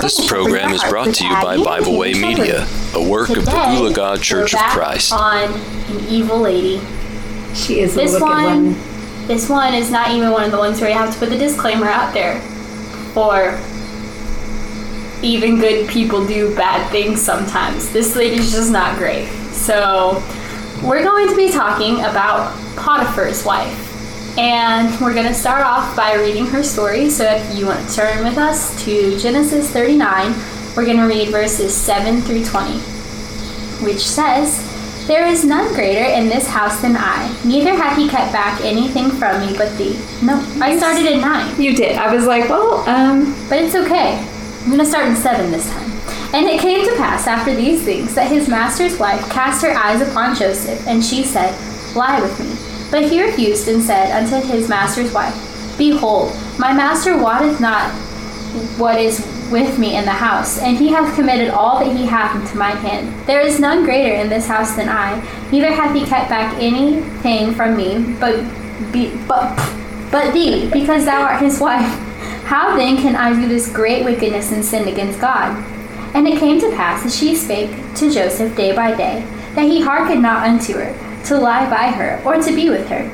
This program is brought to you by Bible Way Media, a work of the Ulaga Church of Christ. On an evil lady. She is This one, one. this one is not even one of the ones where you have to put the disclaimer out there, or even good people do bad things sometimes. This lady's just not great. So, we're going to be talking about Potiphar's wife. And we're going to start off by reading her story. So, if you want to turn with us to Genesis 39, we're going to read verses 7 through 20, which says, There is none greater in this house than I, neither hath he kept back anything from me but thee. No, I started at 9. You did. I was like, well, um, But it's okay. I'm gonna start in seven this time. And it came to pass after these things that his master's wife cast her eyes upon Joseph, and she said, Lie with me. But he refused and said unto his master's wife, Behold, my master wotteth not what is with me in the house, and he hath committed all that he hath into my hand. There is none greater in this house than I, neither hath he kept back anything from me, but be, but but thee, because thou art his wife. How then can I do this great wickedness and sin against God? And it came to pass as she spake to Joseph day by day, that he hearkened not unto her, to lie by her, or to be with her.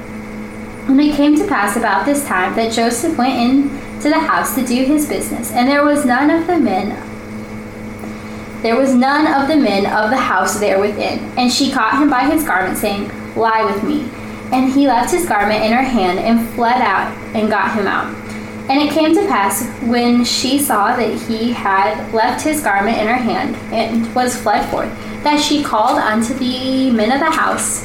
And it came to pass about this time that Joseph went in to the house to do his business, and there was none of the men there was none of the men of the house there within. And she caught him by his garment, saying, Lie with me. And he left his garment in her hand and fled out and got him out. And it came to pass when she saw that he had left his garment in her hand and was fled forth, that she called unto the men of the house.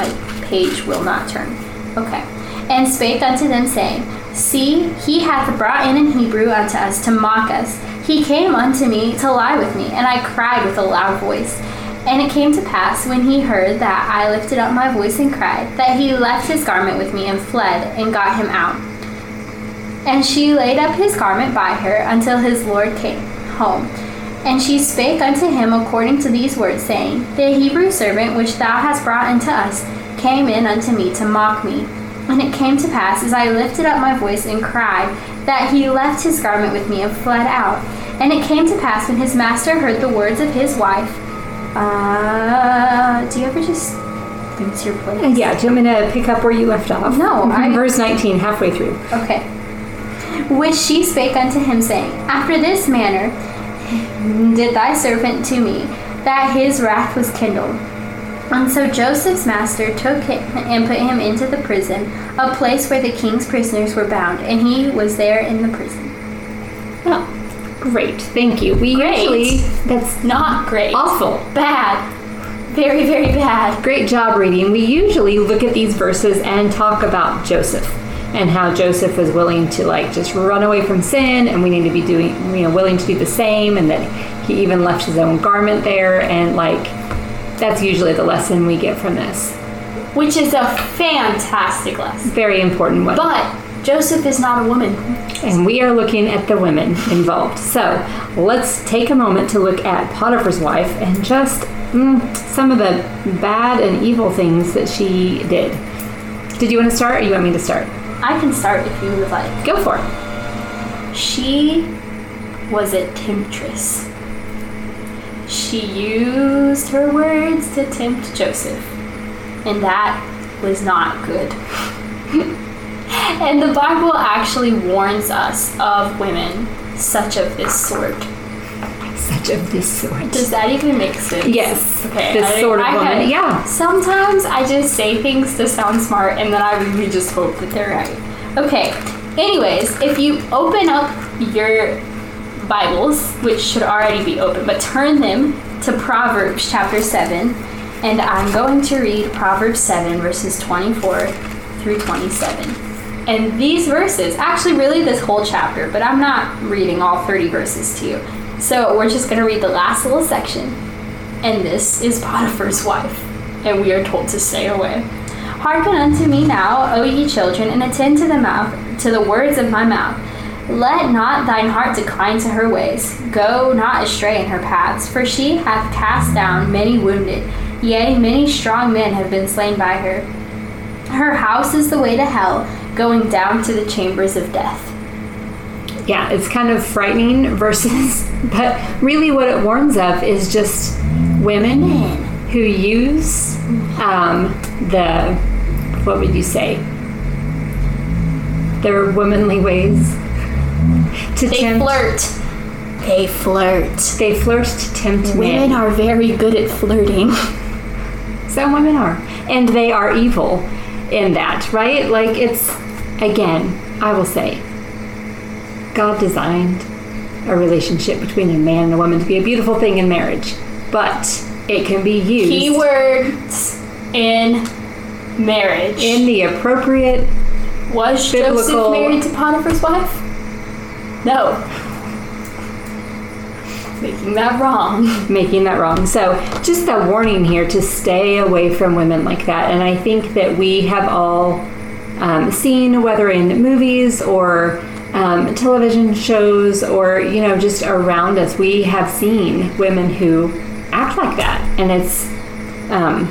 My page will not turn. Okay. And spake unto them, saying, See, he hath brought in an Hebrew unto us to mock us. He came unto me to lie with me, and I cried with a loud voice. And it came to pass when he heard that I lifted up my voice and cried, that he left his garment with me and fled and got him out. And she laid up his garment by her until his Lord came home. And she spake unto him according to these words, saying, The Hebrew servant which thou hast brought unto us came in unto me to mock me. And it came to pass, as I lifted up my voice and cried, that he left his garment with me and fled out. And it came to pass when his master heard the words of his wife. Uh, do you ever just lose your place? yeah, do you want me to pick up where you left off? No, I- Verse 19, halfway through. Okay. Which she spake unto him, saying, After this manner did thy servant to me, that his wrath was kindled. And so Joseph's master took him and put him into the prison, a place where the king's prisoners were bound, and he was there in the prison. Oh, great. Thank you. We Great. usually, that's Not great. awful. Bad. Very, very bad. Great job reading. We usually look at these verses and talk about Joseph and how Joseph was willing to like just run away from sin and we need to be doing you know willing to do the same and that he even left his own garment there and like that's usually the lesson we get from this. Which is a fantastic lesson. Very important one. But Joseph is not a woman. and we are looking at the women involved. So let's take a moment to look at Potiphar's wife and just mm, some of the bad and evil things that she did. Did you want to start or you want me to start? I can start if you would like. Go for it. She was a temptress. She used her words to tempt Joseph, and that was not good. and the Bible actually warns us of women such of this sort. Such of this sort. Does that even make sense? Yes, Okay. this I- sort of I woman, had- yeah. Sometimes I just say things to sound smart, and then I really just hope that they're right. Okay. Anyways, if you open up your Bibles, which should already be open, but turn them to Proverbs chapter 7, and I'm going to read Proverbs 7, verses 24 through 27. And these verses, actually, really this whole chapter, but I'm not reading all 30 verses to you. So we're just going to read the last little section. And this is Potiphar's wife, and we are told to stay away. Hearken unto me now, O ye children, and attend to the mouth to the words of my mouth. Let not thine heart decline to her ways. Go not astray in her paths, for she hath cast down many wounded, yea, many strong men have been slain by her. Her house is the way to hell, going down to the chambers of death. yeah, it's kind of frightening versus, but really what it warns of is just women who use um, the, what would you say, their womanly ways to They tempt. flirt. They flirt. They flirt to tempt Women men. are very good at flirting. Some women are. And they are evil in that, right? Like it's, again, I will say, God designed a relationship between a man and a woman to be a beautiful thing in marriage, but it can be used Keywords in marriage. in the appropriate. Was biblical- Joseph married to Potiphar's wife? No. Making that wrong. making that wrong. So, just a warning here to stay away from women like that. And I think that we have all um, seen, whether in movies or um, television shows or, you know, just around us, we have seen women who act like that. And it's, um,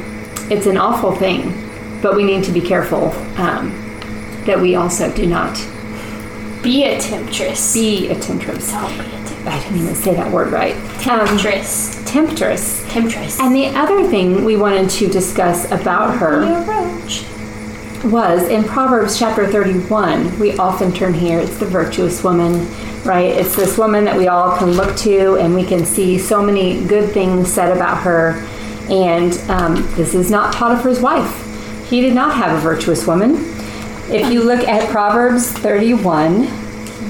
it's an awful thing. But we need to be careful um, that we also do not Be a temptress. be a temptress. Don't be a temptress. I didn't even say that word right. Um, Temptress. temptress. Temptress. And the other thing we wanted to discuss about her was in Proverbs chapter 31. We often turn here, it's the virtuous woman, right? It's this woman that we all can look to and we can see so many good things said about her. And um, this is not Potiphar's wife. He did not have a virtuous woman. If you look at Proverbs 31,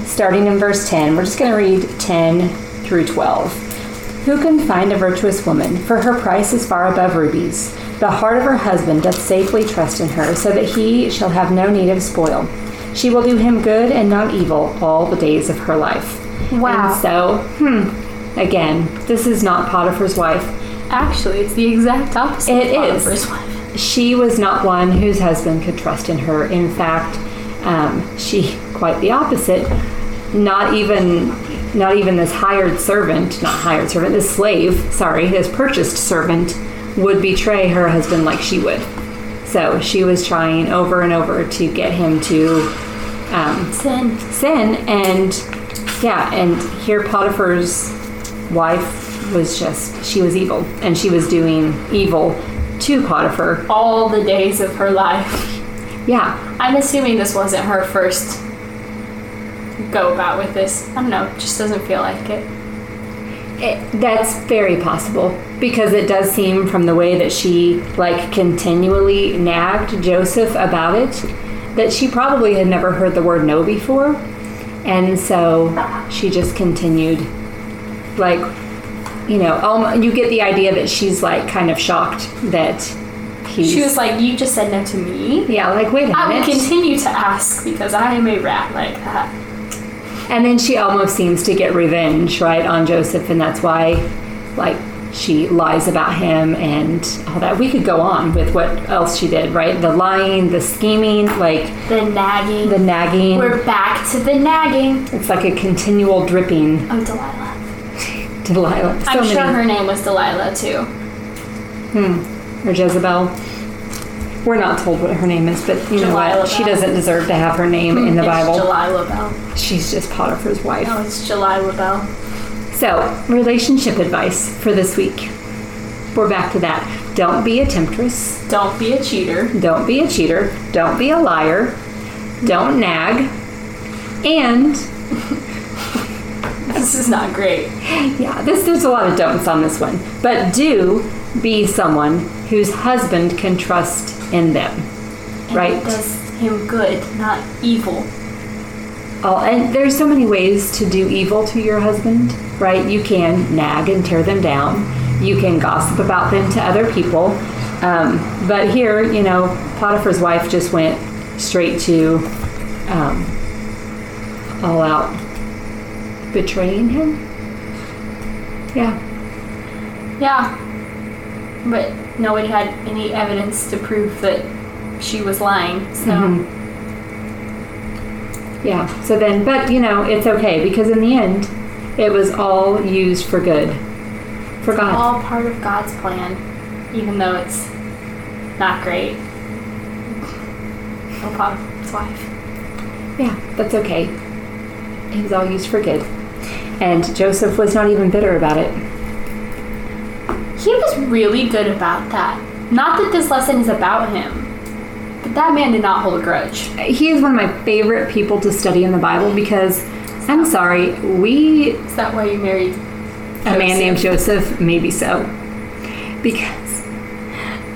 starting in verse 10, we're just going to read 10 through 12. Who can find a virtuous woman? For her price is far above rubies. The heart of her husband doth safely trust in her, so that he shall have no need of spoil. She will do him good and not evil all the days of her life. Wow. And so, hmm, again, this is not Potiphar's wife. Actually, it's the exact opposite. It is. She was not one whose husband could trust in her. In fact, um, she quite the opposite. Not even, not even this hired servant, not hired servant, this slave, sorry, this purchased servant would betray her husband like she would. So she was trying over and over to get him to um, Sin. sin, and yeah, and here Potiphar's wife was just she was evil, and she was doing evil to Potiphar. All the days of her life. Yeah, I'm assuming this wasn't her first go about with this. I don't know. It just doesn't feel like it. it, that's very possible because it does seem from the way that she like continually nagged Joseph about it that she probably had never heard the word no before, and so she just continued like you know um, you get the idea that she's like kind of shocked that he's She was like, "You just said no to me. yeah like wait a I minute. I will continue to ask because I am a rat like that." And then she almost seems to get revenge, right, on Joseph, and that's why, like, she lies about him and all that. We could go on with what else she did, right? The lying, the scheming, like The nagging. the nagging. We're back to the nagging. it's like a continual dripping Oh, Delilah. Delilah. So I'm many. sure her name was Delilah too. Hmm. or Jezebel. We're not told what her name is, but you know Delilah what? She doesn't deserve to have her name in the it's Bible. Delilah Bell. She's just Potiphar's wife. No, it's Delilah Bell. So, relationship advice for this week. We're back to that. Don't be a temptress. Don't be a cheater. Don't be a cheater. Don't be a liar. Don't nag. And This is not great. yeah, this there's a lot of don'ts on this one. But do be someone whose husband can trust in them. And Right. Does him good, not evil. All, and there's so many ways to do evil to your husband, right? You can nag and tear them down. You can gossip about them to other people. Um, but here, you know, Potiphar's wife just went straight to um, all out betraying him. Yeah. Yeah. But nobody had any evidence to prove that she was lying. So Mhm. Yeah. So then, but you know, it's okay because in the end, it was all used for good, for God. all part of God's plan, even though it's not great. No Potiphar's wife. Yeah, that's okay. it was all used for good. And Joseph was not even bitter about it. He was really good about that. Not that this lesson is about him, but that man did not hold a grudge. He is one of my favorite people to study in the Bible because I'm sorry, we Is that why you married a man named Joseph, maybe so. Because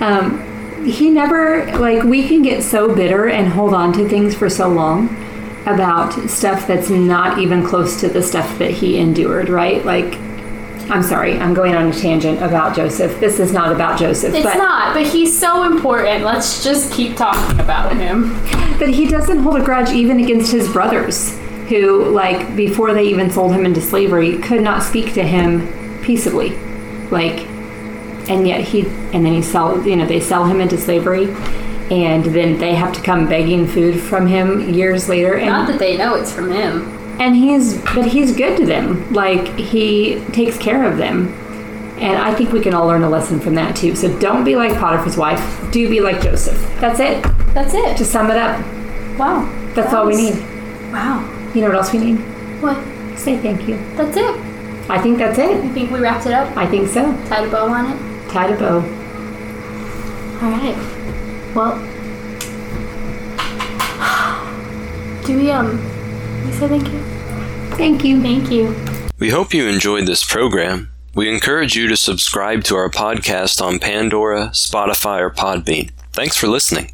um, he never, like, we can get so bitter and hold on to things for so long about stuff that's not even close to the stuff that he endured, right? Like, I'm sorry, I'm going on a tangent about Joseph. This is not about Joseph. It's but, not, but he's so important. Let's just keep talking about him. But he doesn't hold a grudge even against his brothers, who, like, before they even sold him into slavery, could not speak to him peaceably. Like, and yet he, and then he sell, you know, they sell him into slavery, and then they have to come begging food from him years later. And Not that they know it's from him. and he's but he's good to them like he takes care of them and i think we can all learn a lesson from that too so don't be like potiphar's wife do be like joseph that's it That's it. to sum it up wow. that's That all we need Wow. you know what else we need What? say thank you That's it. i think that's it I think we wrapped it up. i think so Tied a bow on it. tied a bow All right. Well, do we um? We say thank you. thank you Thank you. We hope you enjoyed this program. We encourage you to subscribe to our podcast on Pandora, Spotify, or Podbean. Thanks for listening.